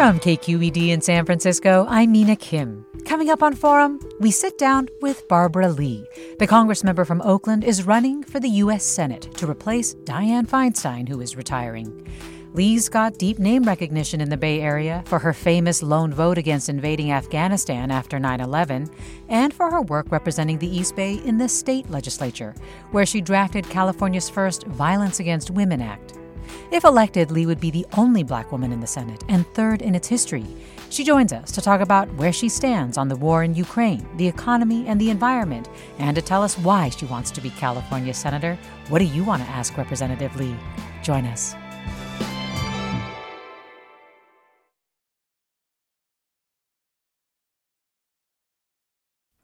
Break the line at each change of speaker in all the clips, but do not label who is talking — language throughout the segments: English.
From KQED in San Francisco, I'm Mina Kim. Coming up on Forum, we sit down with Barbara Lee. The congressmember from Oakland is running for the U.S. Senate to replace Dianne Feinstein, who is retiring. Lee's got deep name recognition in the Bay Area for her famous lone vote against invading Afghanistan after 9 11, and for her work representing the East Bay in the state legislature, where she drafted California's first Violence Against Women Act. If elected, Lee would be the only black woman in the Senate and third in its history. She joins us to talk about where she stands on the war in Ukraine, the economy, and the environment, and to tell us why she wants to be California Senator. What do you want to ask Representative Lee? Join us.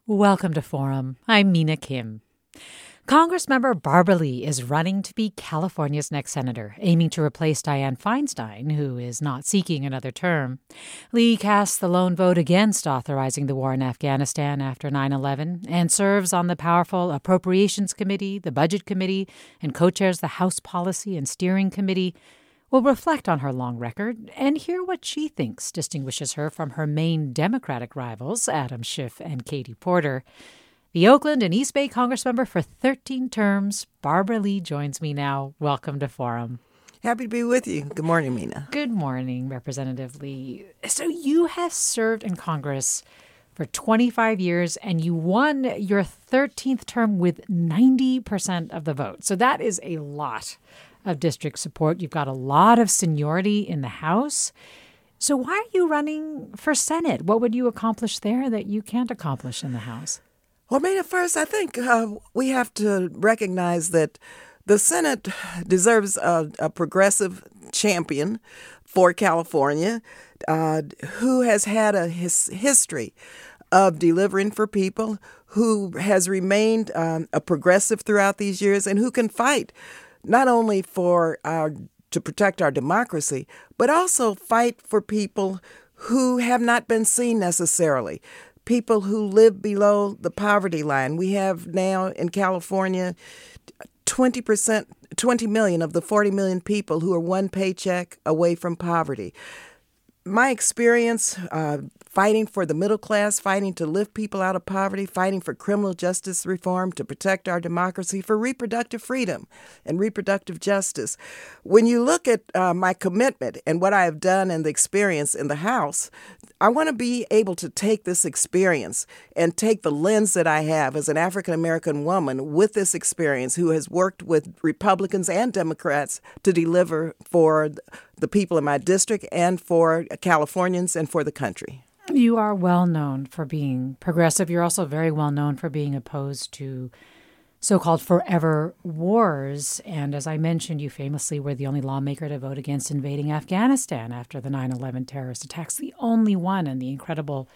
Welcome to Forum. I'm Mina Kim. Congressmember Barbara Lee is running to be California's next senator, aiming to replace Dianne Feinstein, who is not seeking another term. Lee cast the lone vote against authorizing the war in Afghanistan after 9 11 and serves on the powerful Appropriations Committee, the Budget Committee, and co chairs the House Policy and Steering Committee. We'll reflect on her long record and hear what she thinks distinguishes her from her main Democratic rivals, Adam Schiff and Katie Porter. The Oakland and East Bay Congressmember for 13 terms, Barbara Lee joins me now. Welcome to Forum.
Happy to be with you. Good morning, Mina.
Good morning, Representative Lee. So, you have served in Congress for 25 years and you won your 13th term with 90% of the vote. So, that is a lot of district support. You've got a lot of seniority in the House. So, why are you running for Senate? What would you accomplish there that you can't accomplish in the House?
Well, Mina, first, I think uh, we have to recognize that the Senate deserves a, a progressive champion for California uh, who has had a his history of delivering for people, who has remained um, a progressive throughout these years, and who can fight not only for our to protect our democracy, but also fight for people who have not been seen necessarily people who live below the poverty line. We have now in California 20%, 20 million of the 40 million people who are one paycheck away from poverty. My experience uh, fighting for the middle class, fighting to lift people out of poverty, fighting for criminal justice reform, to protect our democracy, for reproductive freedom and reproductive justice. When you look at uh, my commitment and what I have done and the experience in the House, I want to be able to take this experience and take the lens that I have as an African American woman with this experience who has worked with Republicans and Democrats to deliver for the people in my district and for Californians and for the country.
You are well known for being progressive. You're also very well known for being opposed to so called forever wars. And as I mentioned, you famously were the only lawmaker to vote against invading Afghanistan after the 9 11 terrorist attacks, the only one, and the incredible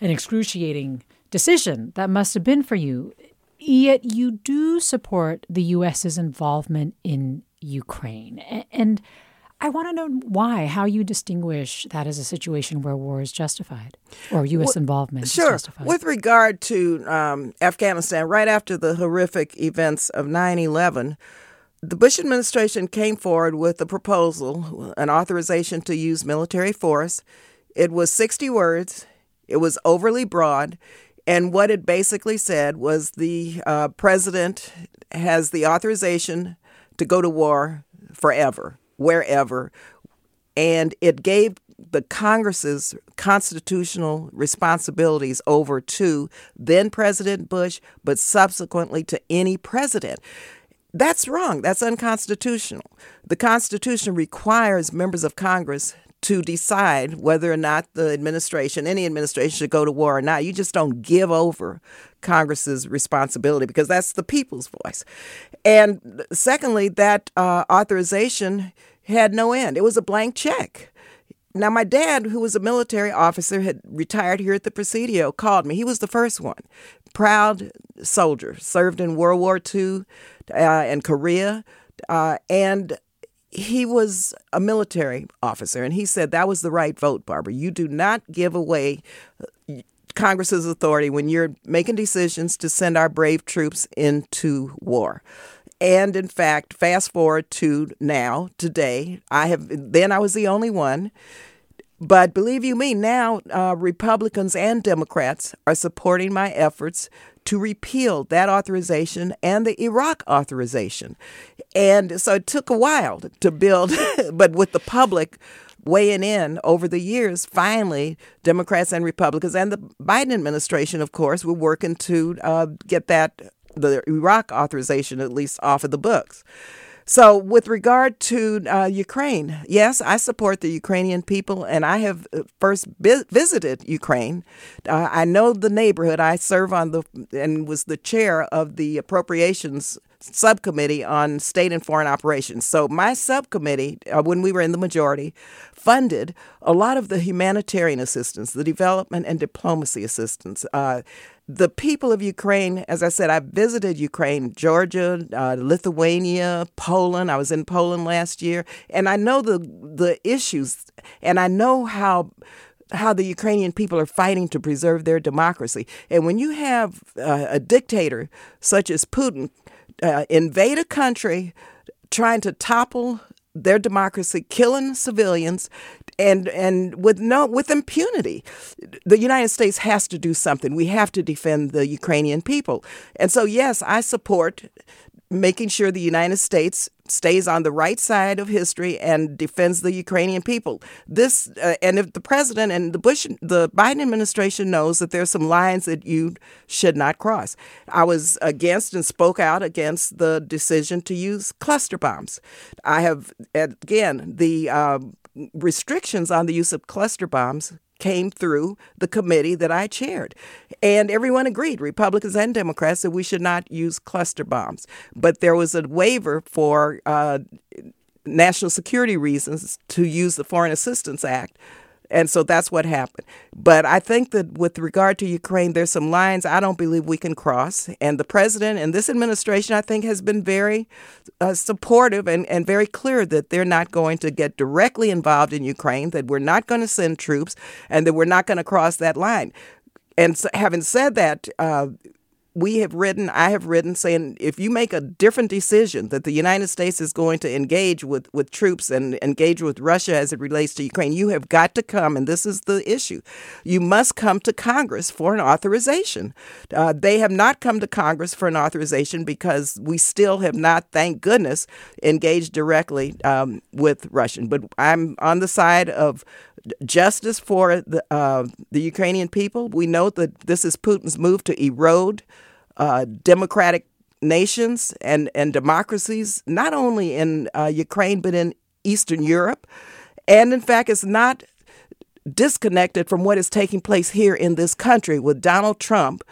and excruciating decision that must have been for you. Yet you do support the U.S.'s involvement in Ukraine. And I want to know why, how you distinguish that as a situation where war is justified or U.S. Well, involvement
sure.
is justified.
With regard to um, Afghanistan, right after the horrific events of 9 11, the Bush administration came forward with a proposal, an authorization to use military force. It was 60 words, it was overly broad, And what it basically said was the uh, president has the authorization to go to war forever, wherever. And it gave the Congress's constitutional responsibilities over to then President Bush, but subsequently to any president. That's wrong. That's unconstitutional. The Constitution requires members of Congress to decide whether or not the administration, any administration, should go to war or not. You just don't give over Congress's responsibility because that's the people's voice. And secondly, that uh, authorization had no end, it was a blank check. Now, my dad, who was a military officer, had retired here at the Presidio, called me. He was the first one. Proud soldier, served in World War II uh, and Korea. Uh, and he was a military officer, and he said that was the right vote, Barbara. You do not give away uh, Congress's authority when you're making decisions to send our brave troops into war. And in fact, fast forward to now, today, I have then I was the only one. But believe you me, now uh, Republicans and Democrats are supporting my efforts to repeal that authorization and the Iraq authorization. And so it took a while to build, but with the public weighing in over the years, finally, Democrats and Republicans and the Biden administration, of course, were working to uh, get that the Iraq authorization at least off of the books. So, with regard to uh, Ukraine, yes, I support the Ukrainian people, and I have uh, first visited Ukraine. Uh, I know the neighborhood. I serve on the and was the chair of the appropriations subcommittee on state and foreign operations. So, my subcommittee, uh, when we were in the majority, funded a lot of the humanitarian assistance, the development and diplomacy assistance. Uh, the people of Ukraine, as I said, I visited Ukraine, Georgia, uh, Lithuania, Poland. I was in Poland last year, and I know the the issues, and I know how how the Ukrainian people are fighting to preserve their democracy. And when you have uh, a dictator such as Putin uh, invade a country, trying to topple their democracy, killing civilians, and and with no with impunity. The United States has to do something. We have to defend the Ukrainian people. And so yes, I support making sure the United States stays on the right side of history and defends the Ukrainian people. This uh, and if the president and the Bush the Biden administration knows that there's some lines that you should not cross. I was against and spoke out against the decision to use cluster bombs. I have again the uh, restrictions on the use of cluster bombs came through the committee that I chaired. And everyone agreed, Republicans and Democrats, that we should not use cluster bombs. But there was a waiver for uh, national security reasons to use the Foreign Assistance Act and so that's what happened. But I think that with regard to Ukraine, there's some lines I don't believe we can cross. And the president and this administration, I think, has been very uh, supportive and, and very clear that they're not going to get directly involved in Ukraine, that we're not going to send troops, and that we're not going to cross that line. And so, having said that, uh, we have written, I have written, saying if you make a different decision that the United States is going to engage with, with troops and engage with Russia as it relates to Ukraine, you have got to come, and this is the issue. You must come to Congress for an authorization. Uh, they have not come to Congress for an authorization because we still have not, thank goodness, engaged directly um, with Russian. But I'm on the side of justice for the, uh, the Ukrainian people. We know that this is Putin's move to erode uh, democratic nations and, and democracies, not only in uh, Ukraine, but in Eastern Europe. And in fact, it's not disconnected from what is taking place here in this country with Donald Trump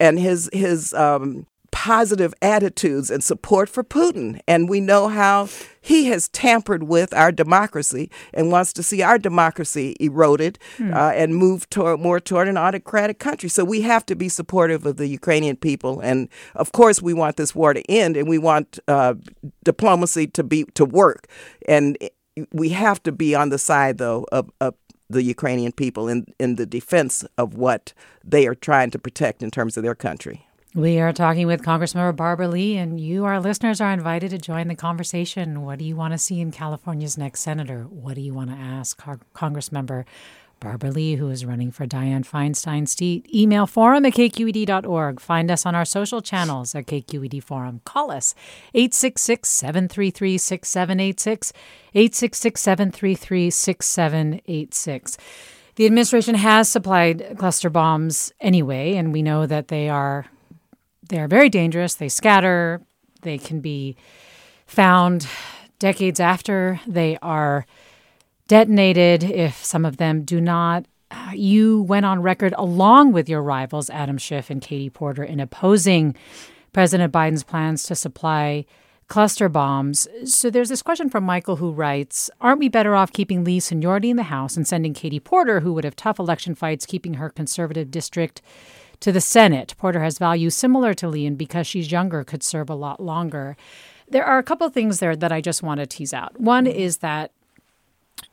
and his, his um, positive attitudes and support for Putin. And we know how he has tampered with our democracy and wants to see our democracy eroded hmm. uh, and move toward, more toward an autocratic country. So we have to be supportive of the Ukrainian people. And of course, we want this war to end and we want uh, diplomacy to be to work. And we have to be on the side, though, of, of the Ukrainian people in, in the defense of what they are trying to protect in terms of their country.
We are talking with Congressmember Barbara Lee, and you, our listeners, are invited to join the conversation. What do you want to see in California's next senator? What do you want to ask Congressmember Barbara Lee, who is running for Dianne Feinstein's seat. Email forum at kqed.org. Find us on our social channels at KQED Forum. Call us 866 733 6786, 866 733 6786. The administration has supplied cluster bombs anyway, and we know that they are they are very dangerous. They scatter. They can be found decades after they are detonated, if some of them do not. You went on record along with your rivals, Adam Schiff and Katie Porter, in opposing President Biden's plans to supply cluster bombs. So there's this question from Michael who writes Aren't we better off keeping Lee's seniority in the House and sending Katie Porter, who would have tough election fights, keeping her conservative district? To the Senate. Porter has values similar to Lee, and because she's younger, could serve a lot longer. There are a couple things there that I just want to tease out. One is that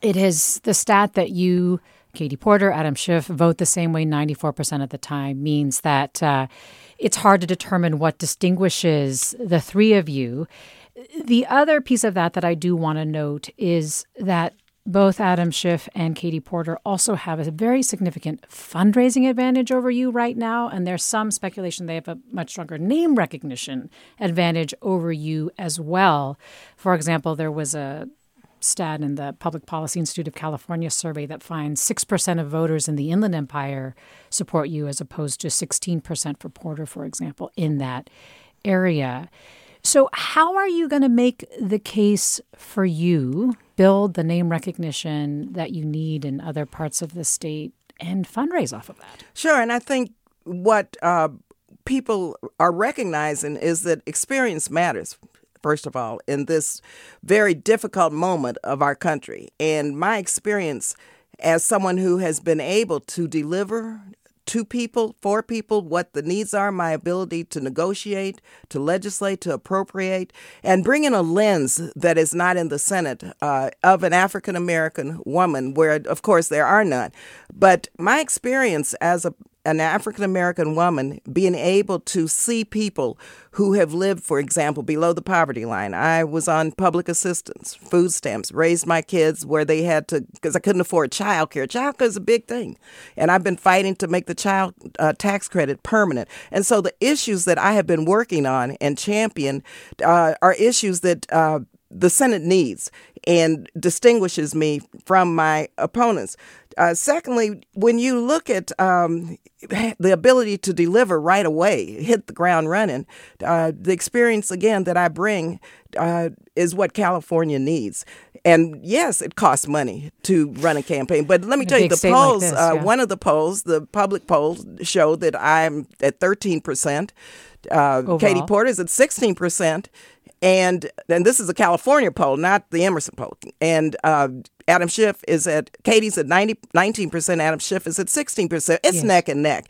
it is the stat that you, Katie Porter, Adam Schiff, vote the same way 94% of the time means that uh, it's hard to determine what distinguishes the three of you. The other piece of that that I do want to note is that both Adam Schiff and Katie Porter also have a very significant fundraising advantage over you right now. And there's some speculation they have a much stronger name recognition advantage over you as well. For example, there was a stat in the Public Policy Institute of California survey that finds 6% of voters in the Inland Empire support you, as opposed to 16% for Porter, for example, in that area. So, how are you going to make the case for you, build the name recognition that you need in other parts of the state, and fundraise off of that?
Sure. And I think what uh, people are recognizing is that experience matters first of all, in this very difficult moment of our country. And my experience as someone who has been able to deliver to people, four people, what the needs are, my ability to negotiate, to legislate, to appropriate, and bring in a lens that is not in the Senate uh, of an African American woman, where, of course, there are none. But my experience as a an African American woman being able to see people who have lived, for example, below the poverty line. I was on public assistance, food stamps, raised my kids where they had to, because I couldn't afford childcare. Childcare is a big thing. And I've been fighting to make the child uh, tax credit permanent. And so the issues that I have been working on and champion uh, are issues that uh, the Senate needs and distinguishes me from my opponents. Uh, secondly, when you look at um, the ability to deliver right away, hit the ground running, uh, the experience again that I bring uh, is what California needs. And yes, it costs money to run a campaign. But let me tell you, the polls, like this, uh, yeah. one of the polls, the public polls, show that I'm at 13%. Uh, Katie Porter is at 16% and and this is a California poll, not the Emerson poll. And uh, Adam Schiff is at Katie's at 90, 19%. Adam Schiff is at 16%. It's yes. neck and neck.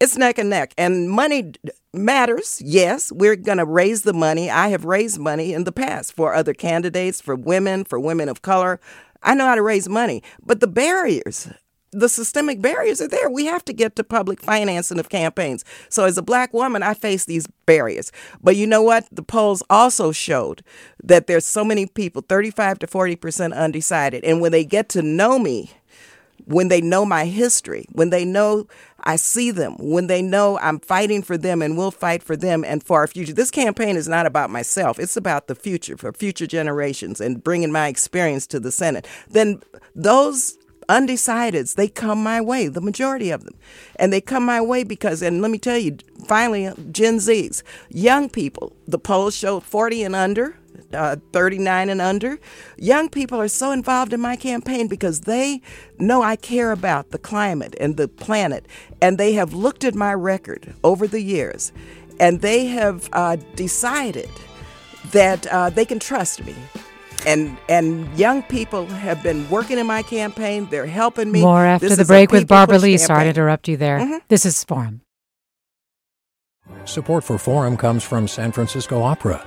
It's neck and neck. And money matters. Yes, we're going to raise the money. I have raised money in the past for other candidates, for women, for women of color. I know how to raise money, but the barriers the systemic barriers are there. We have to get to public financing of campaigns. So as a black woman, I face these barriers. But you know what? The polls also showed that there's so many people, 35 to 40% undecided. And when they get to know me, when they know my history, when they know I see them, when they know I'm fighting for them and will fight for them and for our future. This campaign is not about myself, it's about the future, for future generations and bringing my experience to the Senate. Then those undecideds, they come my way, the majority of them. And they come my way because, and let me tell you, finally, Gen Zs, young people, the polls show 40 and under. Uh, 39 and under. Young people are so involved in my campaign because they know I care about the climate and the planet, and they have looked at my record over the years, and they have uh, decided that uh, they can trust me and and young people have been working in my campaign. They're helping me.
More after this the break with Barbara Lee. Campaign. Sorry to interrupt you there. Mm-hmm. This is Forum.
Support for Forum comes from San Francisco Opera.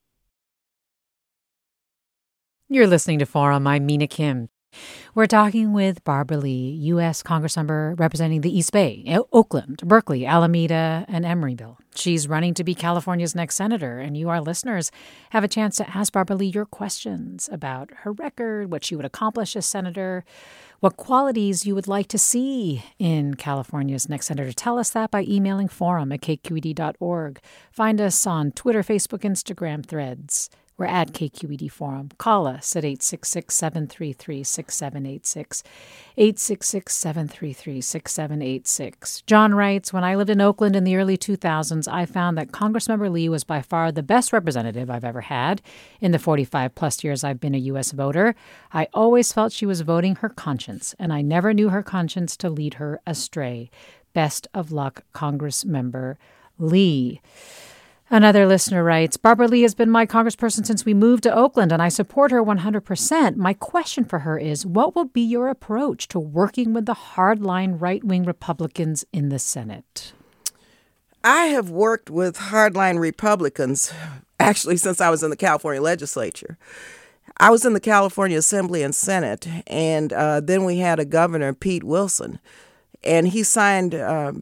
You're listening to Forum. I'm Mina Kim. We're talking with Barbara Lee, U.S. Congressmember representing the East Bay, Oakland, Berkeley, Alameda, and Emeryville. She's running to be California's next senator, and you, our listeners, have a chance to ask Barbara Lee your questions about her record, what she would accomplish as senator, what qualities you would like to see in California's next senator. Tell us that by emailing forum at kqed.org. Find us on Twitter, Facebook, Instagram, threads. We're at KQED Forum. Call us at 866 733 6786. 866 733 6786. John writes When I lived in Oakland in the early 2000s, I found that Congressmember Lee was by far the best representative I've ever had. In the 45 plus years I've been a U.S. voter, I always felt she was voting her conscience, and I never knew her conscience to lead her astray. Best of luck, Congressmember Lee. Another listener writes Barbara Lee has been my congressperson since we moved to Oakland, and I support her 100%. My question for her is what will be your approach to working with the hardline right wing Republicans in the Senate?
I have worked with hardline Republicans actually since I was in the California legislature. I was in the California Assembly and Senate, and uh, then we had a governor, Pete Wilson, and he signed uh,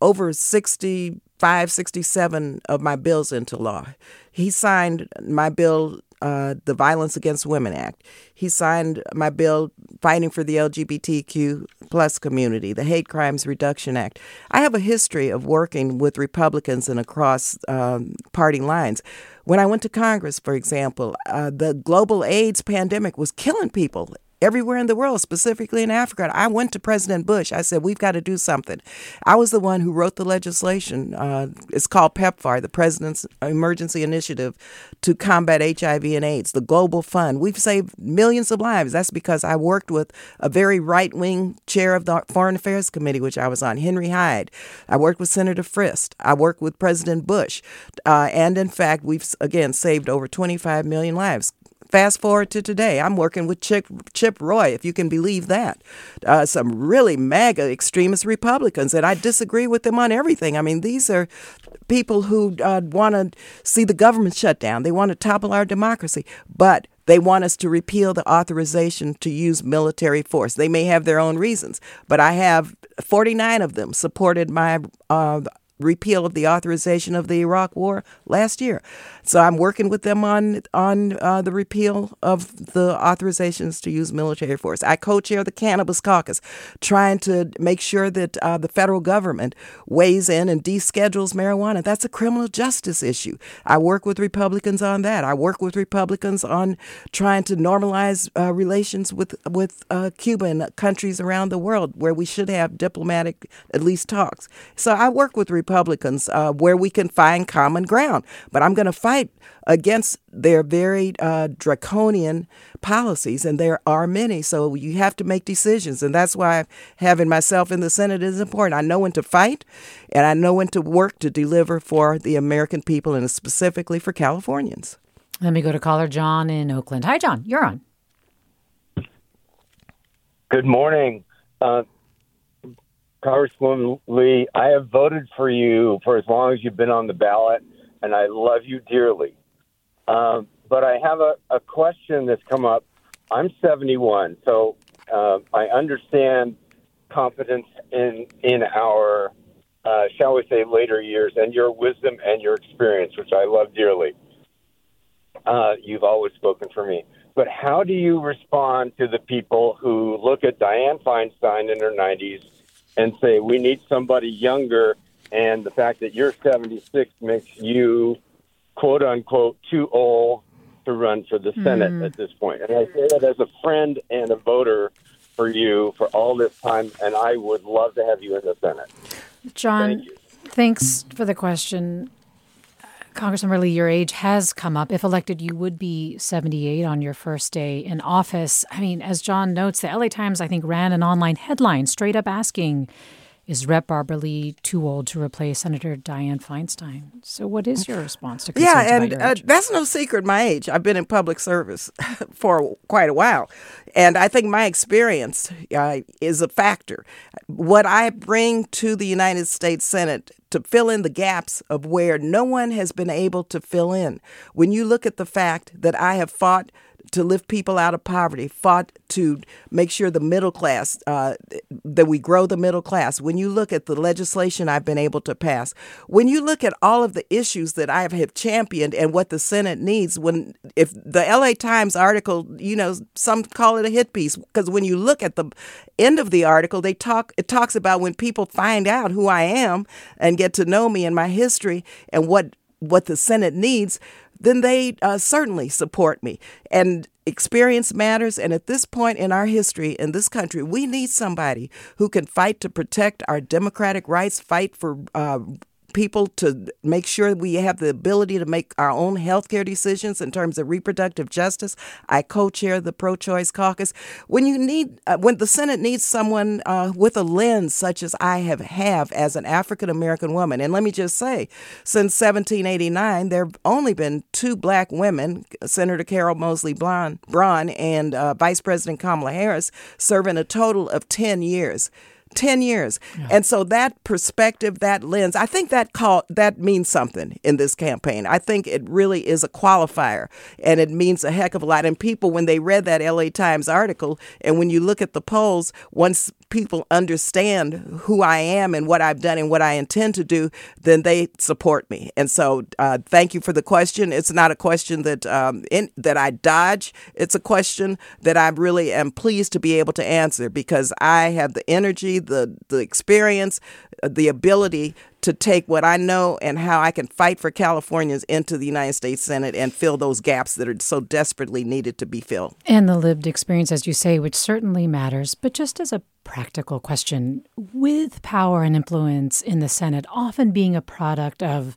over 60 567 of my bills into law. He signed my bill, uh, the Violence Against Women Act. He signed my bill fighting for the LGBTQ plus community, the Hate Crimes Reduction Act. I have a history of working with Republicans and across um, party lines. When I went to Congress, for example, uh, the global AIDS pandemic was killing people everywhere in the world, specifically in Africa. I went to President Bush. I said, We've got to do something. I was the one who wrote the legislation. Uh, it's called PEPFAR, the President's Emergency Initiative to Combat HIV and AIDS, the Global Fund. We've saved millions of lives. That's because I worked with a very right wing chair of the Foreign Affairs Committee, which I was on, Henry Hyde. I worked with Senator Frist. I worked with President Bush. Uh, and in fact, we've again saved over 25 million lives. Fast forward to today, I'm working with Chip, Chip Roy, if you can believe that. Uh, some really MAGA extremist Republicans, and I disagree with them on everything. I mean, these are people who uh, want to see the government shut down, they want to topple our democracy, but they want us to repeal the authorization to use military force. They may have their own reasons, but I have 49 of them supported my uh, repeal of the authorization of the Iraq War last year. So I'm working with them on on uh, the repeal of the authorizations to use military force. I co-chair the Cannabis Caucus, trying to make sure that uh, the federal government weighs in and deschedules marijuana. That's a criminal justice issue. I work with Republicans on that. I work with Republicans on trying to normalize uh, relations with with uh, Cuba and countries around the world where we should have diplomatic at least talks. So I work with Republicans uh, where we can find common ground. But I'm going to fight fight against their very uh, draconian policies, and there are many. So you have to make decisions, and that's why having myself in the Senate is important. I know when to fight, and I know when to work to deliver for the American people, and specifically for Californians.
Let me go to caller John in Oakland. Hi, John. You're on.
Good morning. Uh, Congresswoman Lee, I have voted for you for as long as you've been on the ballot and I love you dearly. Um, but I have a, a question that's come up. I'm 71, so uh, I understand confidence in in our, uh, shall we say, later years, and your wisdom and your experience, which I love dearly. Uh, you've always spoken for me. But how do you respond to the people who look at Dianne Feinstein in her 90s and say, we need somebody younger and the fact that you're 76 makes you quote unquote too old to run for the Senate mm. at this point. And I say that as a friend and a voter for you for all this time, and I would love to have you in the Senate.
John,
Thank
thanks for the question. Congressman Lee, your age has come up. If elected, you would be 78 on your first day in office. I mean, as John notes, the LA Times, I think, ran an online headline straight up asking, is Rep. Barbara Lee too old to replace Senator Dianne Feinstein? So, what is your response to concerns
Yeah,
about
and uh, that's no secret. My age. I've been in public service for quite a while, and I think my experience uh, is a factor. What I bring to the United States Senate to fill in the gaps of where no one has been able to fill in. When you look at the fact that I have fought to lift people out of poverty, fought to make sure the middle class, uh, that we grow the middle class. When you look at the legislation I've been able to pass, when you look at all of the issues that I have championed and what the Senate needs, when if the LA Times article, you know, some call it a hit piece because when you look at the end of the article, they talk it talks about when people find out who I am and get to know me and my history and what what the Senate needs, then they uh, certainly support me. And experience matters. And at this point in our history in this country, we need somebody who can fight to protect our democratic rights, fight for. Uh, people to make sure we have the ability to make our own healthcare decisions in terms of reproductive justice. I co-chair the pro-choice caucus. When you need, uh, when the Senate needs someone uh, with a lens such as I have have as an African American woman, and let me just say, since 1789, there have only been two black women, Senator Carol Moseley Braun and uh, Vice President Kamala Harris, serving a total of 10 years. 10 years. And so that perspective, that lens, I think that call that means something in this campaign. I think it really is a qualifier and it means a heck of a lot. And people when they read that LA Times article and when you look at the polls, once people understand who I am and what I've done and what I intend to do, then they support me. And so, uh, thank you for the question. It's not a question that um, in, that I dodge. It's a question that I really am pleased to be able to answer because I have the energy, the the experience, uh, the ability to take what I know and how I can fight for Californians into the United States Senate and fill those gaps that are so desperately needed to be filled.
And the lived experience, as you say, which certainly matters. But just as a practical question, with power and influence in the Senate often being a product of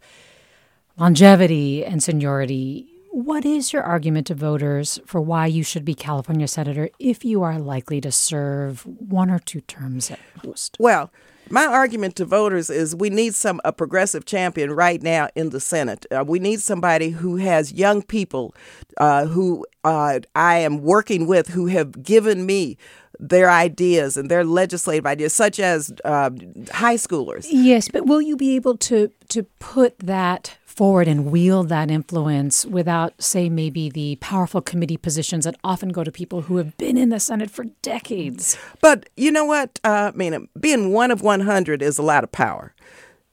longevity and seniority, what is your argument to voters for why you should be California Senator if you are likely to serve one or two terms at most?
Well, my argument to voters is we need some a progressive champion right now in the Senate. Uh, we need somebody who has young people uh, who uh, I am working with who have given me their ideas and their legislative ideas, such as uh, high schoolers.
Yes, but will you be able to to put that forward and wield that influence without, say, maybe the powerful committee positions that often go to people who have been in the Senate for decades?
But you know what? Uh, I mean, being one of 100 is a lot of power.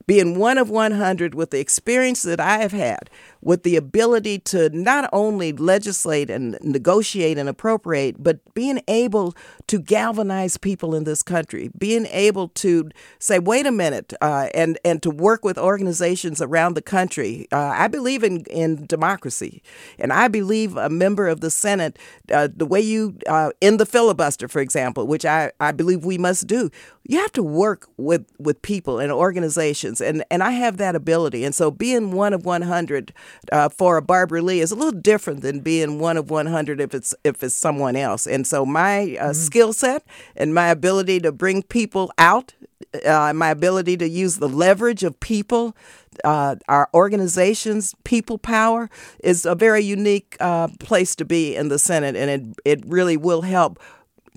Being one of 100 with the experience that I have had, with the ability to not only legislate and negotiate and appropriate, but being able to galvanize people in this country, being able to say, wait a minute, uh, and, and to work with organizations around the country. Uh, I believe in, in democracy, and I believe a member of the Senate, uh, the way you, uh, in the filibuster, for example, which I, I believe we must do, you have to work with, with people and organizations, and, and I have that ability. And so being one of 100 uh, for a Barbara Lee is a little different than being one of 100 if it's if it's someone else. And so my uh, skill set and my ability to bring people out, uh, my ability to use the leverage of people. Uh, our organizations, people power, is a very unique uh, place to be in the Senate, and it it really will help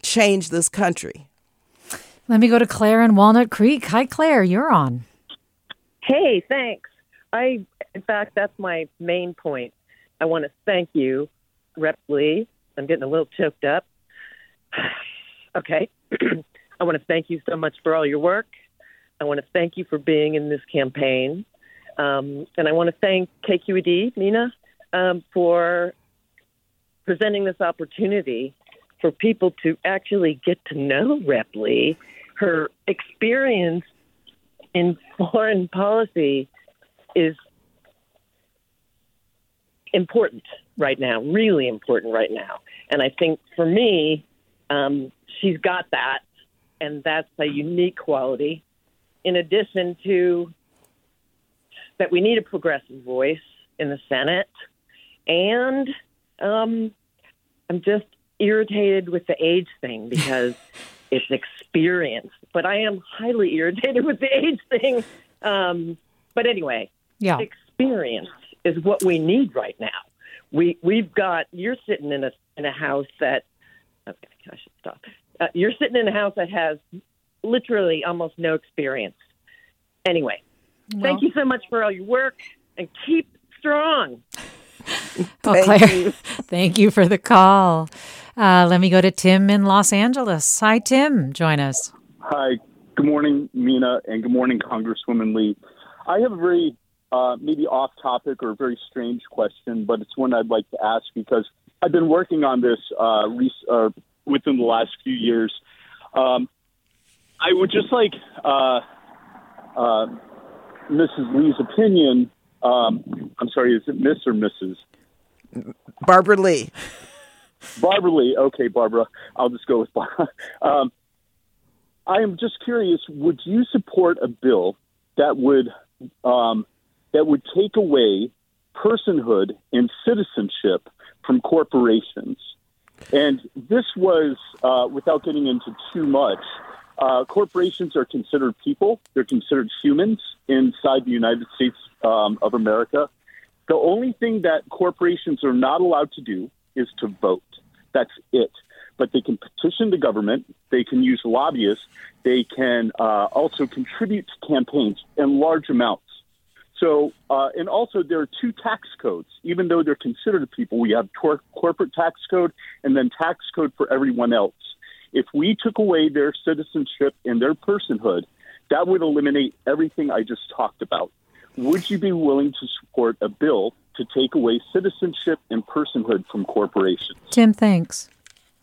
change this country.
Let me go to Claire in Walnut Creek. Hi, Claire, you're on.
Hey, thanks. I, in fact, that's my main point. I want to thank you, Rep Lee. I'm getting a little choked up. okay. I want to thank you so much for all your work. I want to thank you for being in this campaign. Um, and I want to thank KQED, Nina, um, for presenting this opportunity for people to actually get to know Rep Lee. Her experience in foreign policy is important right now, really important right now. And I think for me, um, she's got that, and that's a unique quality. In addition to that, we need a progressive voice in the Senate, and um, I'm just irritated with the age thing because it's experience. But I am highly irritated with the age thing. Um, but anyway,
Yeah.
experience is what we need right now. We we've got you're sitting in a in a house that okay I should stop. Uh, you're sitting in a house that has literally almost no experience. Anyway, thank you so much for all your work and keep strong.
Oh,
Thank
Claire,
you.
thank you for the call. Uh, let me go to Tim in Los Angeles. Hi, Tim. Join us.
Hi. Good morning, Mina, and good morning, Congresswoman Lee. I have a very uh, maybe off topic or a very strange question, but it's one I'd like to ask because I've been working on this uh, re- uh, within the last few years. Um, I would just like uh, uh, Mrs. Lee's opinion. Um, I'm sorry, is it Miss or Mrs.?
Barbara Lee.
Barbara Lee. Okay, Barbara. I'll just go with Barbara. Um, I am just curious. Would you support a bill that would um, that would take away personhood and citizenship from corporations? And this was, uh, without getting into too much, uh, corporations are considered people. They're considered humans inside the United States um, of America. The only thing that corporations are not allowed to do is to vote. That's it. But they can petition the government. They can use lobbyists. They can uh, also contribute to campaigns in large amounts. So, uh, and also there are two tax codes. Even though they're considered people, we have tor- corporate tax code and then tax code for everyone else. If we took away their citizenship and their personhood, that would eliminate everything I just talked about. Would you be willing to support a bill to take away citizenship and personhood from corporations?
Tim, thanks.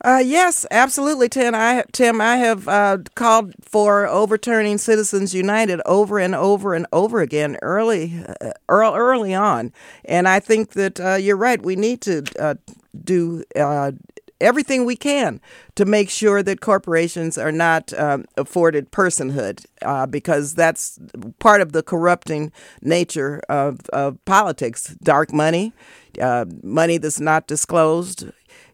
Uh, yes, absolutely, Tim. I, Tim, I have uh, called for overturning Citizens United over and over and over again early, uh, early, on, and I think that uh, you're right. We need to uh, do uh, everything we can to make sure that corporations are not um, afforded personhood, uh, because that's part of the corrupting nature of, of politics. Dark money, uh, money that's not disclosed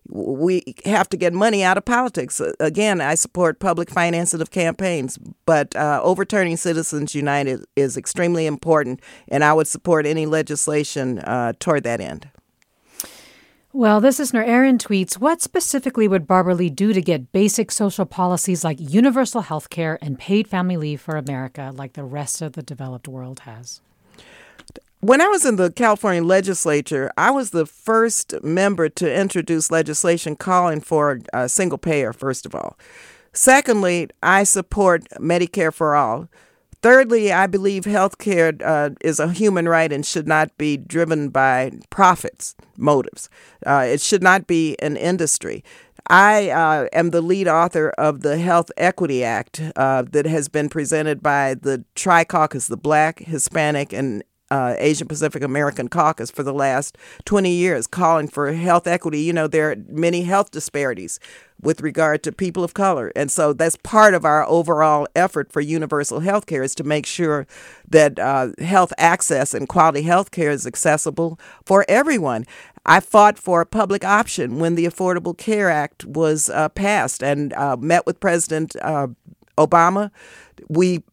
we have to get money out of politics. Uh, Again, I support public financing of campaigns, but uh, overturning Citizens United is extremely important, and I would support any legislation uh, toward that end.
Well, this listener Aaron tweets What specifically would Barbara Lee do to get basic social policies like universal health care and paid family leave for America, like the rest of the developed world has?
When I was in the California legislature, I was the first member to introduce legislation calling for a single payer, first of all. Secondly, I support Medicare for all. Thirdly, I believe health care uh, is a human right and should not be driven by profits motives. Uh, it should not be an industry. I uh, am the lead author of the Health Equity Act uh, that has been presented by the Tri Caucus, the Black, Hispanic, and uh, Asian Pacific American Caucus for the last 20 years, calling for health equity. You know, there are many health disparities with regard to people of color. And so that's part of our overall effort for universal health care is to make sure that uh, health access and quality health care is accessible for everyone. I fought for a public option when the Affordable Care Act was uh, passed and uh, met with President uh, Obama. We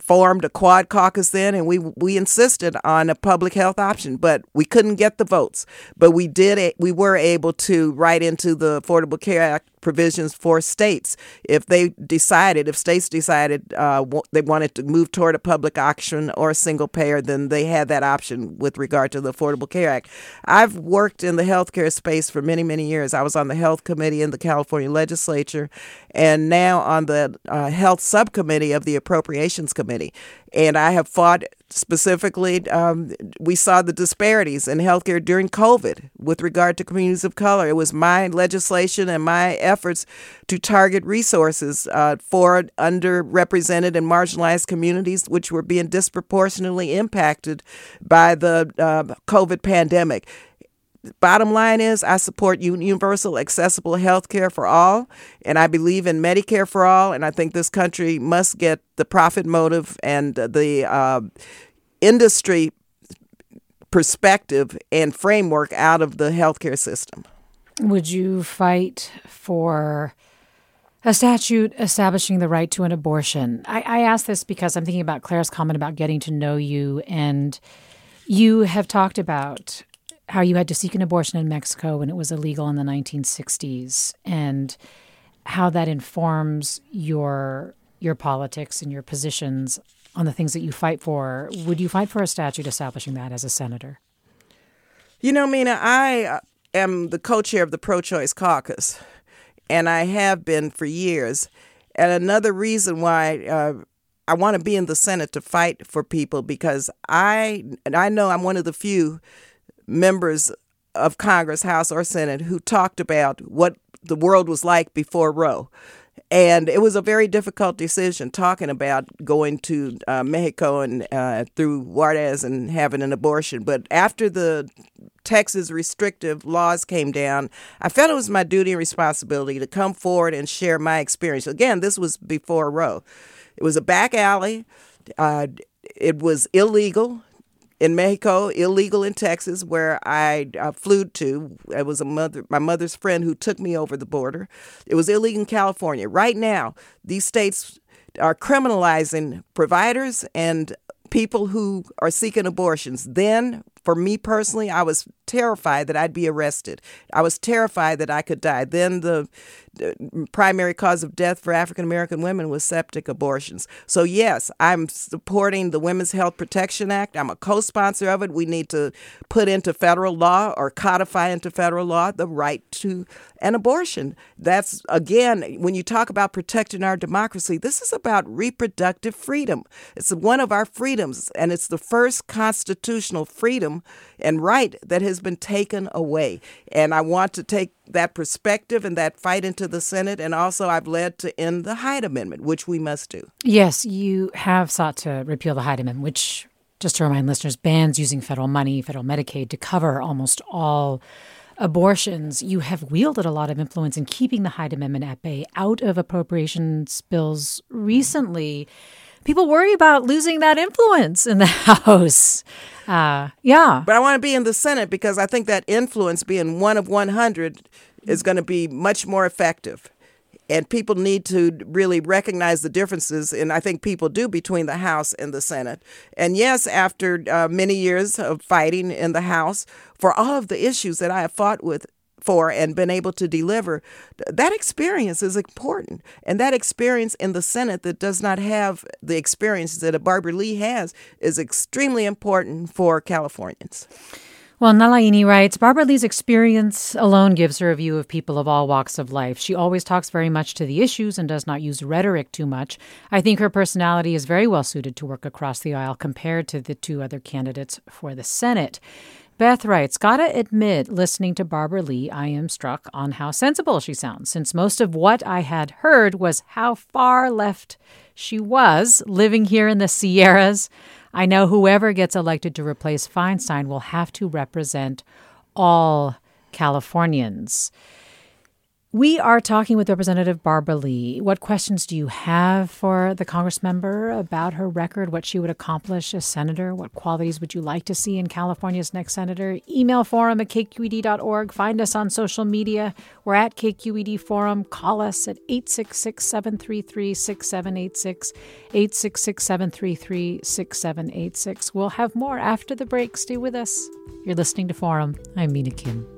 formed a quad caucus then, and we we insisted on a public health option, but we couldn't get the votes. But we did. We were able to write into the Affordable Care Act provisions for states if they decided, if states decided uh, they wanted to move toward a public option or a single payer, then they had that option with regard to the Affordable Care Act. I've worked in the healthcare space for many, many years. I was on the health committee in the California legislature, and now on the uh, health subcommittee of the Appropriations Committee. And I have fought specifically, um, we saw the disparities in healthcare during COVID with regard to communities of color. It was my legislation and my efforts to target resources uh, for underrepresented and marginalized communities, which were being disproportionately impacted by the uh, COVID pandemic bottom line is I support universal accessible health care for all, and I believe in Medicare for all, and I think this country must get the profit motive and the uh, industry perspective and framework out of the healthcare system.
Would you fight for a statute establishing the right to an abortion? I, I ask this because I'm thinking about Claire's comment about getting to know you, and you have talked about how you had to seek an abortion in Mexico when it was illegal in the 1960s, and how that informs your your politics and your positions on the things that you fight for. Would you fight for a statute establishing that as a senator?
You know, Mina, I uh, am the co-chair of the pro-choice caucus, and I have been for years. And another reason why uh, I want to be in the Senate to fight for people because I I know I'm one of the few members of Congress, House or Senate, who talked about what the world was like before Roe. And it was a very difficult decision talking about going to uh, Mexico and uh, through Juarez and having an abortion. But after the Texas restrictive laws came down, I felt it was my duty and responsibility to come forward and share my experience. Again, this was before Roe. It was a back alley. Uh, it was illegal in Mexico, illegal in Texas, where I flew to. It was a mother, my mother's friend who took me over the border. It was illegal in California. Right now, these states are criminalizing providers and people who are seeking abortions. Then, for me personally, I was terrified that I'd be arrested. I was terrified that I could die. Then the primary cause of death for African American women was septic abortions. So, yes, I'm supporting the Women's Health Protection Act. I'm a co sponsor of it. We need to put into federal law or codify into federal law the right to an abortion. That's, again, when you talk about protecting our democracy, this is about reproductive freedom. It's one of our freedoms, and it's the first constitutional freedom and right that has been taken away. And I want to take that perspective and that fight into the Senate. And also, I've led to end the Hyde Amendment, which we must do.
Yes, you have sought to repeal the Hyde Amendment, which, just to remind listeners, bans using federal money, federal Medicaid to cover almost all abortions. You have wielded a lot of influence in keeping the Hyde Amendment at bay out of appropriations bills recently. People worry about losing that influence in the House. Uh, yeah.
But I want to be in the Senate because I think that influence, being one of 100, is going to be much more effective. And people need to really recognize the differences, and I think people do between the House and the Senate. And yes, after uh, many years of fighting in the House for all of the issues that I have fought with for and been able to deliver, that experience is important. And that experience in the Senate that does not have the experience that a Barbara Lee has is extremely important for Californians.
Well, Nalaini writes Barbara Lee's experience alone gives her a view of people of all walks of life. She always talks very much to the issues and does not use rhetoric too much. I think her personality is very well suited to work across the aisle compared to the two other candidates for the Senate. Beth writes, Gotta admit, listening to Barbara Lee, I am struck on how sensible she sounds, since most of what I had heard was how far left she was living here in the Sierras. I know whoever gets elected to replace Feinstein will have to represent all Californians. We are talking with Representative Barbara Lee. What questions do you have for the Congress member about her record, what she would accomplish as senator? What qualities would you like to see in California's next senator? Email forum at kqed.org. Find us on social media. We're at KQED Forum. Call us at 866 733 6786, 866 733 6786. We'll have more after the break. Stay with us. You're listening to Forum. I'm Mina Kim.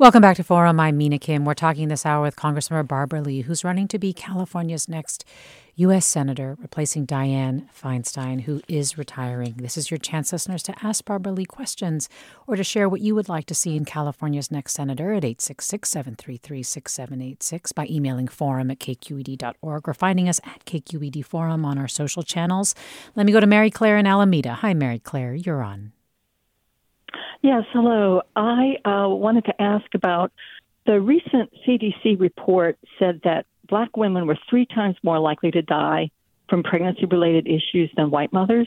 Welcome back to Forum. I'm Mina Kim. We're talking this hour with Congressmember Barbara Lee, who's running to be California's next U.S. Senator, replacing Dianne Feinstein, who is retiring. This is your chance, listeners, to ask Barbara Lee questions or to share what you would like to see in California's next senator at 866 733 6786 by emailing forum at kqed.org or finding us at KQED Forum on our social channels. Let me go to Mary Claire in Alameda. Hi, Mary Claire. You're on.
Yes, hello. I uh, wanted to ask about the recent CDC report said that black women were three times more likely to die from pregnancy related issues than white mothers.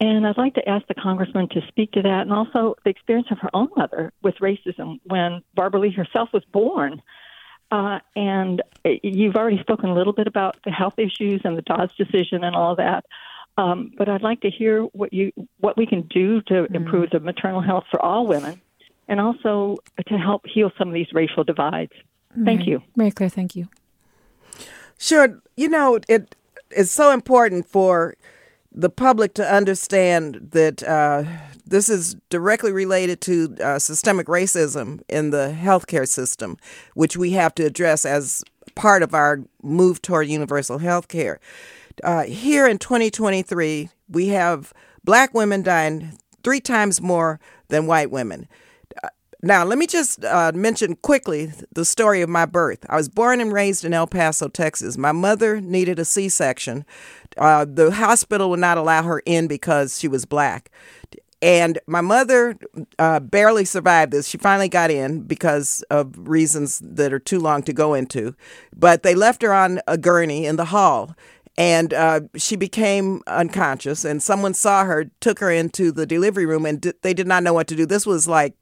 And I'd like to ask the congressman to speak to that and also the experience of her own mother with racism when Barbara Lee herself was born. Uh, and you've already spoken a little bit about the health issues and the Dobbs decision and all that. Um, but I'd like to hear what you what we can do to mm-hmm. improve the maternal health for all women, and also to help heal some of these racial divides. Thank you,
Mary Claire. Thank you.
Sure. You know, it is so important for the public to understand that uh, this is directly related to uh, systemic racism in the healthcare system, which we have to address as part of our move toward universal health care. Uh, here in 2023, we have black women dying three times more than white women. Uh, now, let me just uh, mention quickly the story of my birth. I was born and raised in El Paso, Texas. My mother needed a C section. Uh, the hospital would not allow her in because she was black. And my mother uh, barely survived this. She finally got in because of reasons that are too long to go into. But they left her on a gurney in the hall and uh, she became unconscious and someone saw her took her into the delivery room and d- they did not know what to do. This was like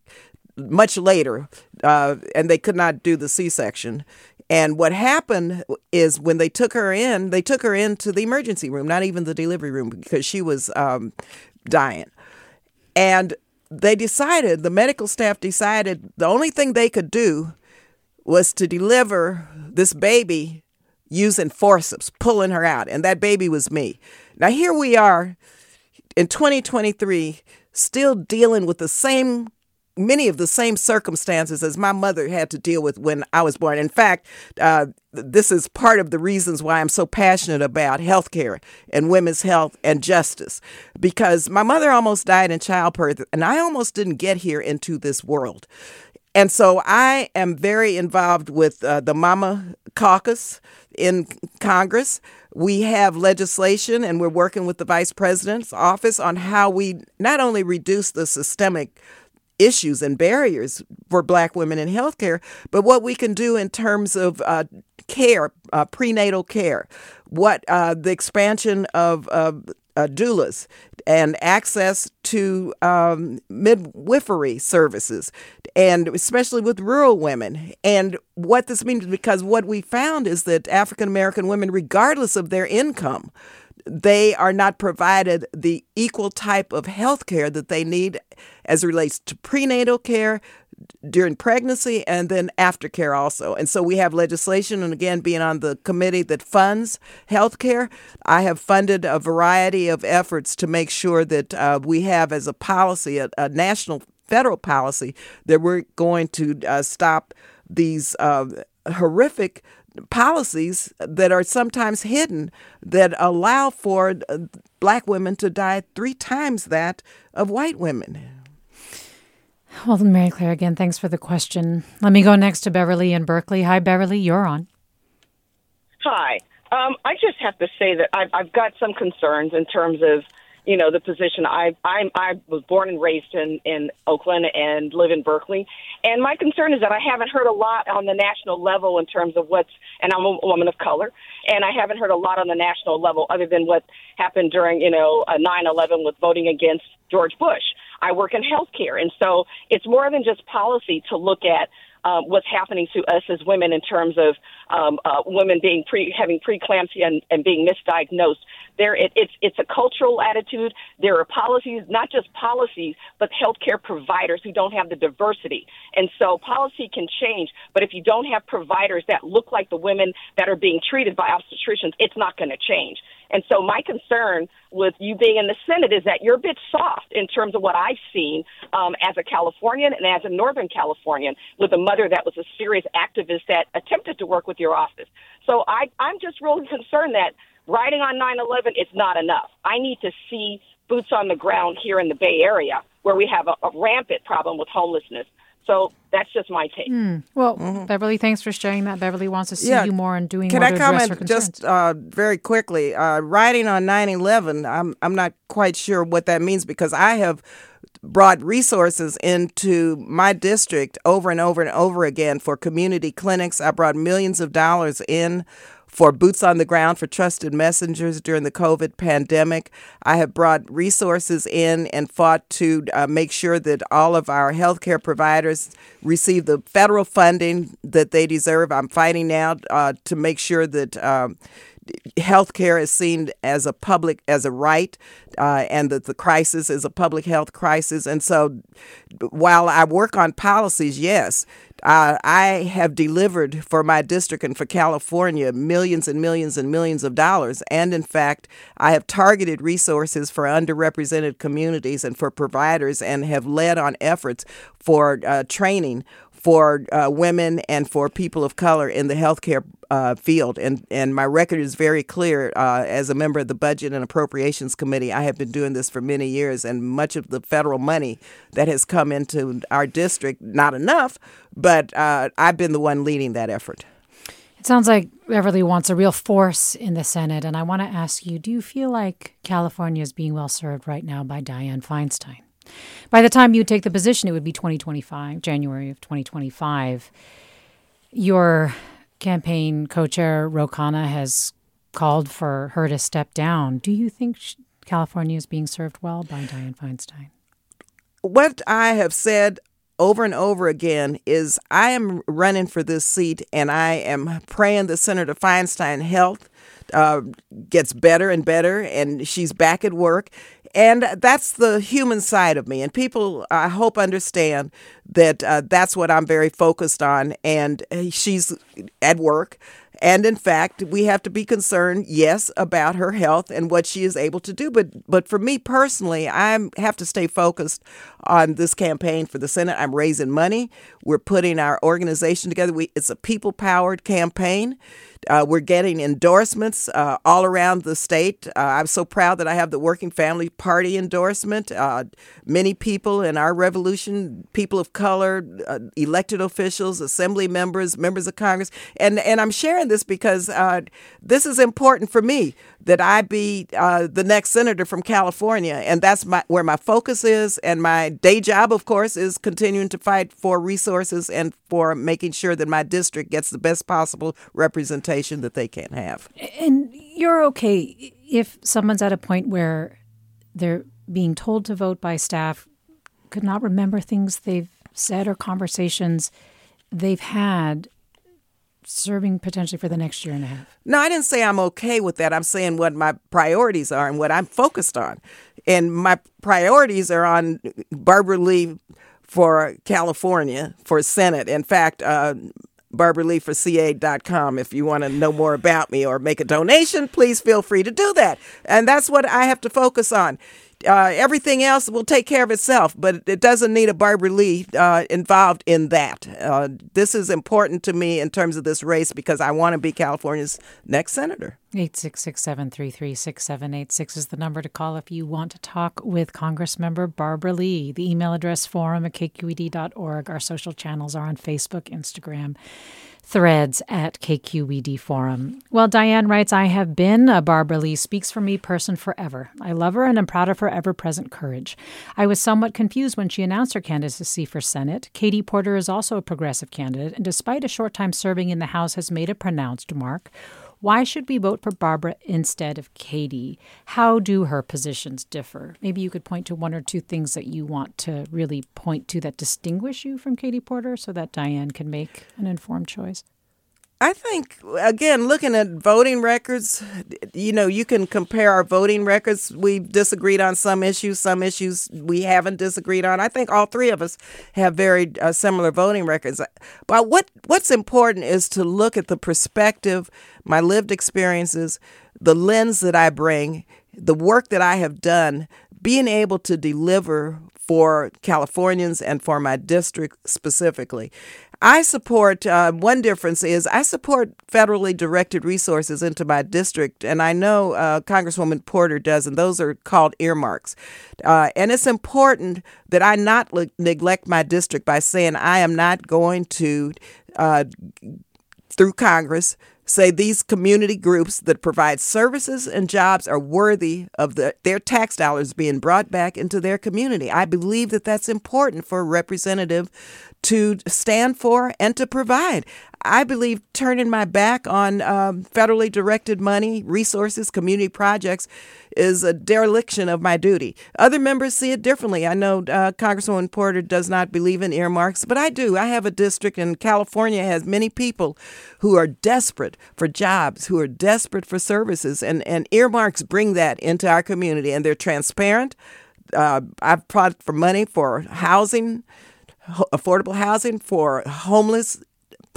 much later uh, and they could not do the c-section. And what happened is when they took her in they took her into the emergency room not even the delivery room because she was um, dying. And they decided the medical staff decided the only thing they could do was to deliver this baby using forceps, pulling her out. And that baby was me. Now, here we are in 2023, still dealing with the same, many of the same circumstances as my mother had to deal with when I was born. In fact, uh, this is part of the reasons why I'm so passionate about healthcare and women's health and justice, because my mother almost died in childbirth, and I almost didn't get here into this world. And so I am very involved with uh, the Mama Caucus in Congress. We have legislation, and we're working with the Vice President's office on how we not only reduce the systemic issues and barriers for Black women in healthcare, but what we can do in terms of uh, care, uh, prenatal care, what uh, the expansion of uh, doulas and access to um, midwifery services, and especially with rural women. And what this means, because what we found is that African American women, regardless of their income, they are not provided the equal type of health care that they need as relates to prenatal care, during pregnancy and then aftercare also. And so we have legislation, and again, being on the committee that funds health care, I have funded a variety of efforts to make sure that uh, we have as a policy, a, a, national federal policy, that we're going to uh, stop these uh, horrific policies that are sometimes hidden that allow for uh, black women to die three times that of white women.
Well, Mary Claire, again, thanks for the question. Let me go next to Beverly in Berkeley. Hi, Beverly, you're on.
Hi. Um, I just have to say that I've, I've got some concerns in terms of, you know, the position. I I I was born and raised in in Oakland and live in Berkeley, and my concern is that I haven't heard a lot on the national level in terms of what's. And I'm a woman of color, and I haven't heard a lot on the national level other than what happened during, you know, uh, 9/11 with voting against George Bush. I work in healthcare, and so it's more than just policy to look at um, what's happening to us as women in terms of um, uh, women being pre having preeclampsia and, and being misdiagnosed. There, it, it's it's a cultural attitude. There are policies, not just policies, but healthcare providers who don't have the diversity. And so policy can change, but if you don't have providers that look like the women that are being treated by obstetricians, it's not going to change. And so my concern with you being in the Senate is that you're a bit soft in terms of what I've seen um, as a Californian and as a Northern Californian with a mother that was a serious activist that attempted to work with your office. So I, I'm just really concerned that writing on 9/11 is not enough. I need to see boots on the ground here in the Bay Area where we have a, a rampant problem with homelessness. So that's just my take.
Mm. Well, mm-hmm. Beverly, thanks for sharing that. Beverly wants to see
yeah.
you more and doing
Can
more
I
to
comment just uh, very quickly? Uh, writing on 9/11, I'm I'm not quite sure what that means because I have brought resources into my district over and over and over again for community clinics. I brought millions of dollars in for boots on the ground for trusted messengers during the COVID pandemic. I have brought resources in and fought to uh, make sure that all of our healthcare providers receive the federal funding that they deserve. I'm fighting now uh, to make sure that. Um, healthcare is seen as a public as a right uh, and that the crisis is a public health crisis and so while i work on policies yes uh, I have delivered for my district and for California millions and millions and millions of dollars. And in fact, I have targeted resources for underrepresented communities and for providers and have led on efforts for uh, training for uh, women and for people of color in the healthcare uh, field. And, and my record is very clear. Uh, as a member of the Budget and Appropriations Committee, I have been doing this for many years, and much of the federal money that has come into our district, not enough, but uh, I've been the one leading that effort.
It sounds like Beverly wants a real force in the Senate. And I want to ask you do you feel like California is being well served right now by Dianne Feinstein? By the time you take the position, it would be 2025, January of 2025. Your campaign co chair, Ro Khanna, has called for her to step down. Do you think California is being served well by Dianne Feinstein?
What I have said over and over again is I am running for this seat and I am praying that Senator Feinstein health uh, gets better and better and she's back at work and that's the human side of me. And people, I hope, understand that uh, that's what I'm very focused on. And uh, she's at work. And in fact, we have to be concerned, yes, about her health and what she is able to do. But but for me personally, I have to stay focused on this campaign for the Senate. I'm raising money. We're putting our organization together. We, it's a people powered campaign. Uh, we're getting endorsements uh, all around the state. Uh, I'm so proud that I have the Working Family Party endorsement. Uh, many people in our revolution, people of color, uh, elected officials, assembly members, members of Congress, and and I'm sharing this because uh, this is important for me that I be the next senator from California, and that's my where my focus is. And my day job, of course, is continuing to fight for resources and for making sure that my district gets the best possible representation that they can't have.
And you're okay if someone's at a point where they're being told to vote by staff, could not remember things they've said or conversations they've had serving potentially for the next year and a half.
No, I didn't say I'm okay with that. I'm saying what my priorities are and what I'm focused on. And my priorities are on Barbara Lee for California for Senate. In fact, uh, BarbaraLeeForCA.com. If you want to know more about me or make a donation, please feel free to do that. And that's what I have to focus on. Uh, everything else will take care of itself, but it doesn't need a Barbara Lee uh, involved in that. Uh, this is important to me in terms of this race because I want to be California's next senator.
866 733 6786 is the number to call if you want to talk with Congressmember Barbara Lee. The email address forum at kqed.org. Our social channels are on Facebook, Instagram, threads at KQED Forum. Well, Diane writes, I have been a Barbara Lee Speaks for Me person forever. I love her and am proud of her ever present courage. I was somewhat confused when she announced her candidacy for Senate. Katie Porter is also a progressive candidate, and despite a short time serving in the House, has made a pronounced mark. Why should we vote for Barbara instead of Katie? How do her positions differ? Maybe you could point to one or two things that you want to really point to that distinguish you from Katie Porter so that Diane can make an informed choice.
I think again, looking at voting records, you know, you can compare our voting records. We've disagreed on some issues, some issues we haven't disagreed on. I think all three of us have very uh, similar voting records. But what what's important is to look at the perspective, my lived experiences, the lens that I bring, the work that I have done, being able to deliver for Californians and for my district specifically. I support, uh, one difference is I support federally directed resources into my district, and I know uh, Congresswoman Porter does, and those are called earmarks. Uh, and it's important that I not le- neglect my district by saying I am not going to, uh, through Congress, say these community groups that provide services and jobs are worthy of the, their tax dollars being brought back into their community. I believe that that's important for a representative to stand for and to provide. I believe turning my back on um, federally directed money, resources, community projects is a dereliction of my duty. Other members see it differently. I know uh, Congresswoman Porter does not believe in earmarks, but I do. I have a district, and California has many people who are desperate for jobs, who are desperate for services, and, and earmarks bring that into our community, and they're transparent. Uh, I've applied for money for housing affordable housing for homeless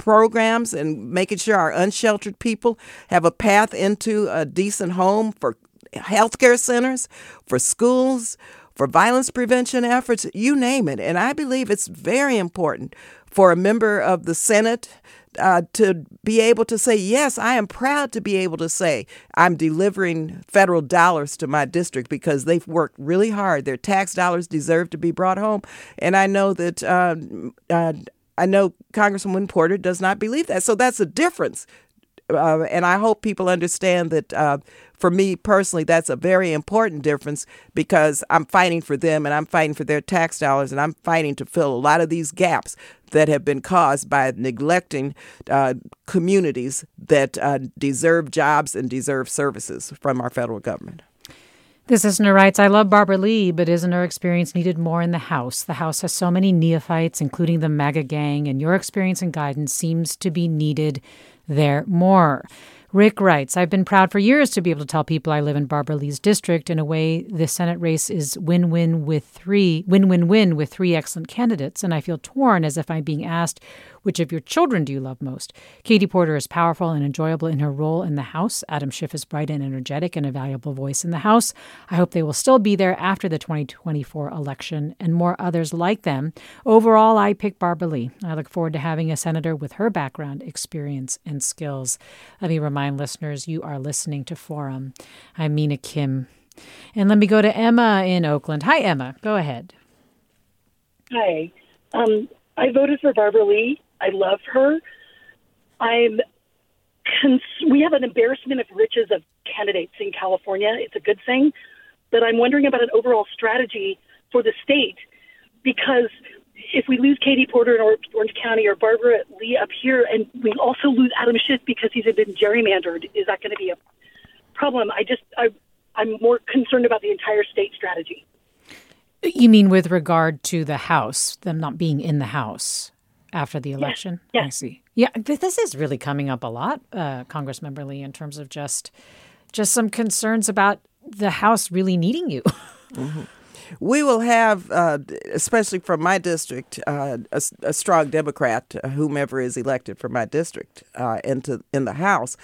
programs and making sure our unsheltered people have a path into a decent home for healthcare centers, for schools, for violence prevention efforts, you name it. And I believe it's very important for a member of the Senate uh, to be able to say, yes, I am proud to be able to say I'm delivering federal dollars to my district because they've worked really hard. Their tax dollars deserve to be brought home. And I know that. Uh, uh, I know Congresswoman Porter does not believe that. So that's a difference. Uh, and I hope people understand that uh, for me personally, that's a very important difference because I'm fighting for them and I'm fighting for their tax dollars and I'm fighting to fill a lot of these gaps that have been caused by neglecting uh, communities that uh, deserve jobs and deserve services from our federal government.
This listener writes, I love Barbara Lee, but isn't her experience needed more in the House? The House has so many neophytes, including the MAGA gang, and your experience and guidance seems to be needed there more. Rick writes, I've been proud for years to be able to tell people I live in Barbara Lee's district. In a way, the Senate race is win win with three win win win with three excellent candidates, and I feel torn as if I'm being asked which of your children do you love most? Katie Porter is powerful and enjoyable in her role in the House. Adam Schiff is bright and energetic and a valuable voice in the House. I hope they will still be there after the 2024 election and more others like them. Overall, I pick Barbara Lee. I look forward to having a senator with her background, experience, and skills. Let me remind listeners you are listening to Forum. I'm Mina Kim. And let me go to Emma in Oakland. Hi, Emma. Go ahead.
Hi. Um, I voted for Barbara Lee. I love her. I'm. Cons- we have an embarrassment of riches of candidates in California. It's a good thing, but I'm wondering about an overall strategy for the state because if we lose Katie Porter in Orange County or Barbara Lee up here, and we also lose Adam Schiff because he's been gerrymandered, is that going to be a problem? I just I, I'm more concerned about the entire state strategy.
You mean with regard to the House, them not being in the House? after the election.
Yes.
I see. Yeah, this is really coming up a lot, uh, Congressmember Lee, in terms of just just some concerns about the House really needing you.
mm-hmm. We will have, uh, especially from my district, uh, a, a, strong Democrat, uh, whomever is elected from my district, uh, into in the House.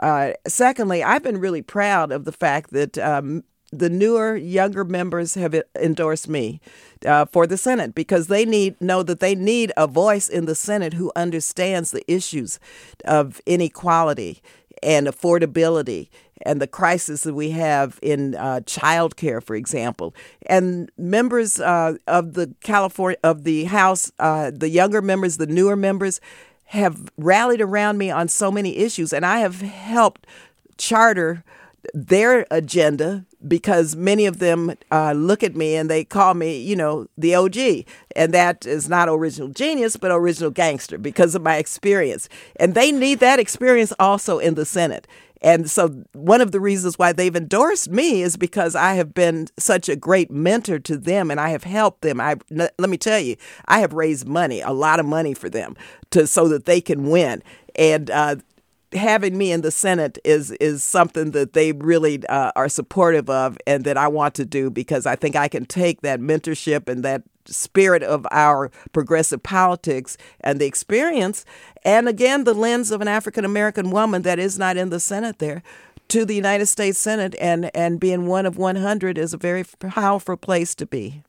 Uh, secondly, I've been really proud of the fact that um, the newer, younger members have endorsed me uh, for the Senate because they need know that they need a voice in the Senate who understands the issues of inequality and affordability and the crisis that we have in uh, child care, for example. And members uh, of the California of the House, uh, the younger members, the newer members, have rallied around me on so many issues, and I have helped charter their agenda because many of them uh, look at me and they call me, you know, the OG. And that is not original genius, but original gangster because of my experience. And they need that experience also in the Senate. And so, one of the reasons why they've endorsed me is because I have been such a great mentor to them and I have helped them. I let me tell you, I have raised money, a lot of money for them, to so that they can win. And uh, having me in the Senate is is something that they really uh, are supportive of, and that I want to do because I think I can take that mentorship and that spirit of our progressive politics and the experience, and again the lens of an African American woman that is not in the Senate there. To the United States Senate and, and being one of 100 is a very powerful place to be.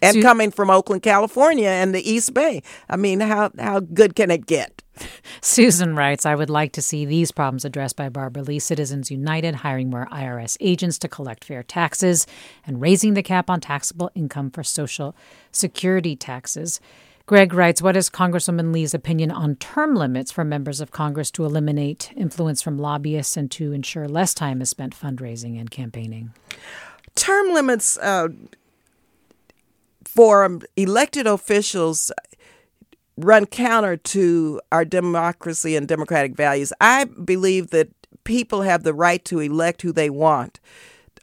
And so, coming from Oakland, California, and the East Bay, I mean, how how good can it get?
Susan writes, I would like to see these problems addressed by Barbara Lee. Citizens United hiring more IRS agents to collect fair taxes and raising the cap on taxable income for Social Security taxes. Greg writes, What is Congresswoman Lee's opinion on term limits for members of Congress to eliminate influence from lobbyists and to ensure less time is spent fundraising and campaigning?
Term limits uh, for elected officials run counter to our democracy and democratic values. I believe that people have the right to elect who they want.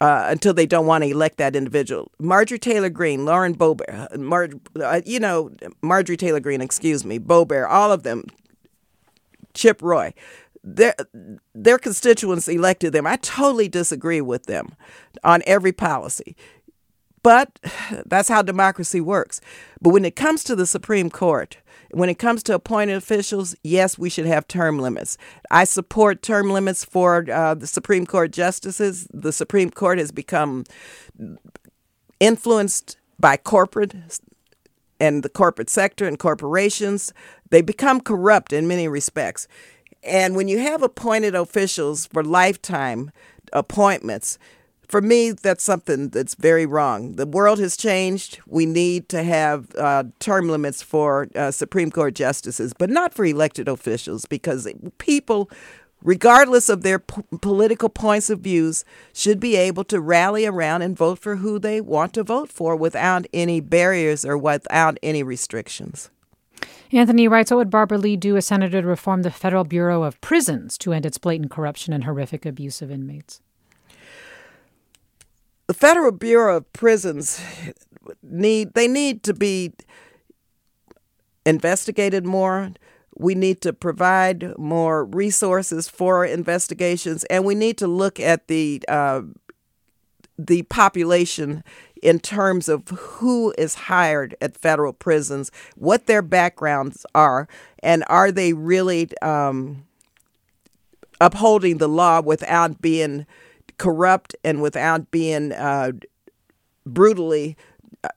Uh, until they don't want to elect that individual. Marjorie Taylor Greene, Lauren Boebert, Mar- uh, you know, Marjorie Taylor Greene, excuse me, Boebert, all of them, Chip Roy, their their constituents elected them. I totally disagree with them on every policy. But that's how democracy works. But when it comes to the Supreme Court, when it comes to appointed officials, yes, we should have term limits. I support term limits for uh, the Supreme Court justices. The Supreme Court has become influenced by corporate and the corporate sector and corporations. They become corrupt in many respects. And when you have appointed officials for lifetime appointments, for me, that's something that's very wrong. The world has changed. We need to have uh, term limits for uh, Supreme Court justices, but not for elected officials, because people, regardless of their p- political points of views, should be able to rally around and vote for who they want to vote for without any barriers or without any restrictions.
Anthony writes, What would Barbara Lee do as senator to reform the Federal Bureau of Prisons to end its blatant corruption and horrific abuse of inmates?
The Federal Bureau of Prisons need they need to be investigated more. We need to provide more resources for investigations, and we need to look at the uh, the population in terms of who is hired at federal prisons, what their backgrounds are, and are they really um, upholding the law without being corrupt and without being uh, brutally uh,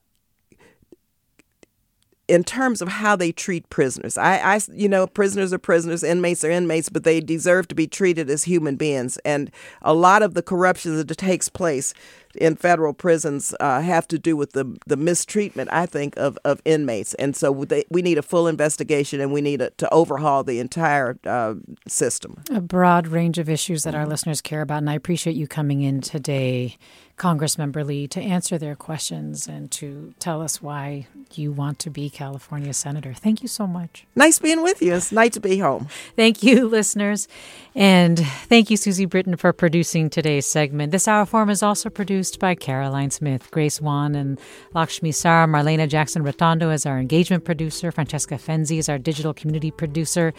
in terms of how they treat prisoners. I, I, you know, prisoners are prisoners, inmates are inmates, but they deserve to be treated as human beings. And a lot of the corruption that takes place in federal prisons uh, have to do with the the mistreatment, I think, of, of inmates. And so they, we need a full investigation, and we need a, to overhaul the entire uh, system.
A broad range of issues that our listeners care about, and I appreciate you coming in today Congressmember Lee to answer their questions and to tell us why you want to be California Senator. Thank you so much.
Nice being with you. It's nice to be home.
Thank you, listeners. And thank you, Susie Britton, for producing today's segment. This hour Forum is also produced by Caroline Smith, Grace Wan, and Lakshmi Sar. Marlena Jackson Retondo is our engagement producer. Francesca Fenzi is our digital community producer.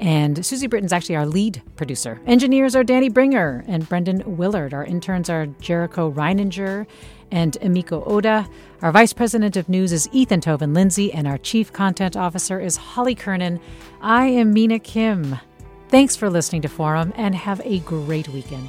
And Susie Britton's actually our lead producer. Engineers are Danny Bringer and Brendan Willard. Our interns are Jericho Reininger and Emiko Oda. Our vice president of news is Ethan Toven Lindsey, and our chief content officer is Holly Kernan. I am Mina Kim. Thanks for listening to Forum and have a great weekend.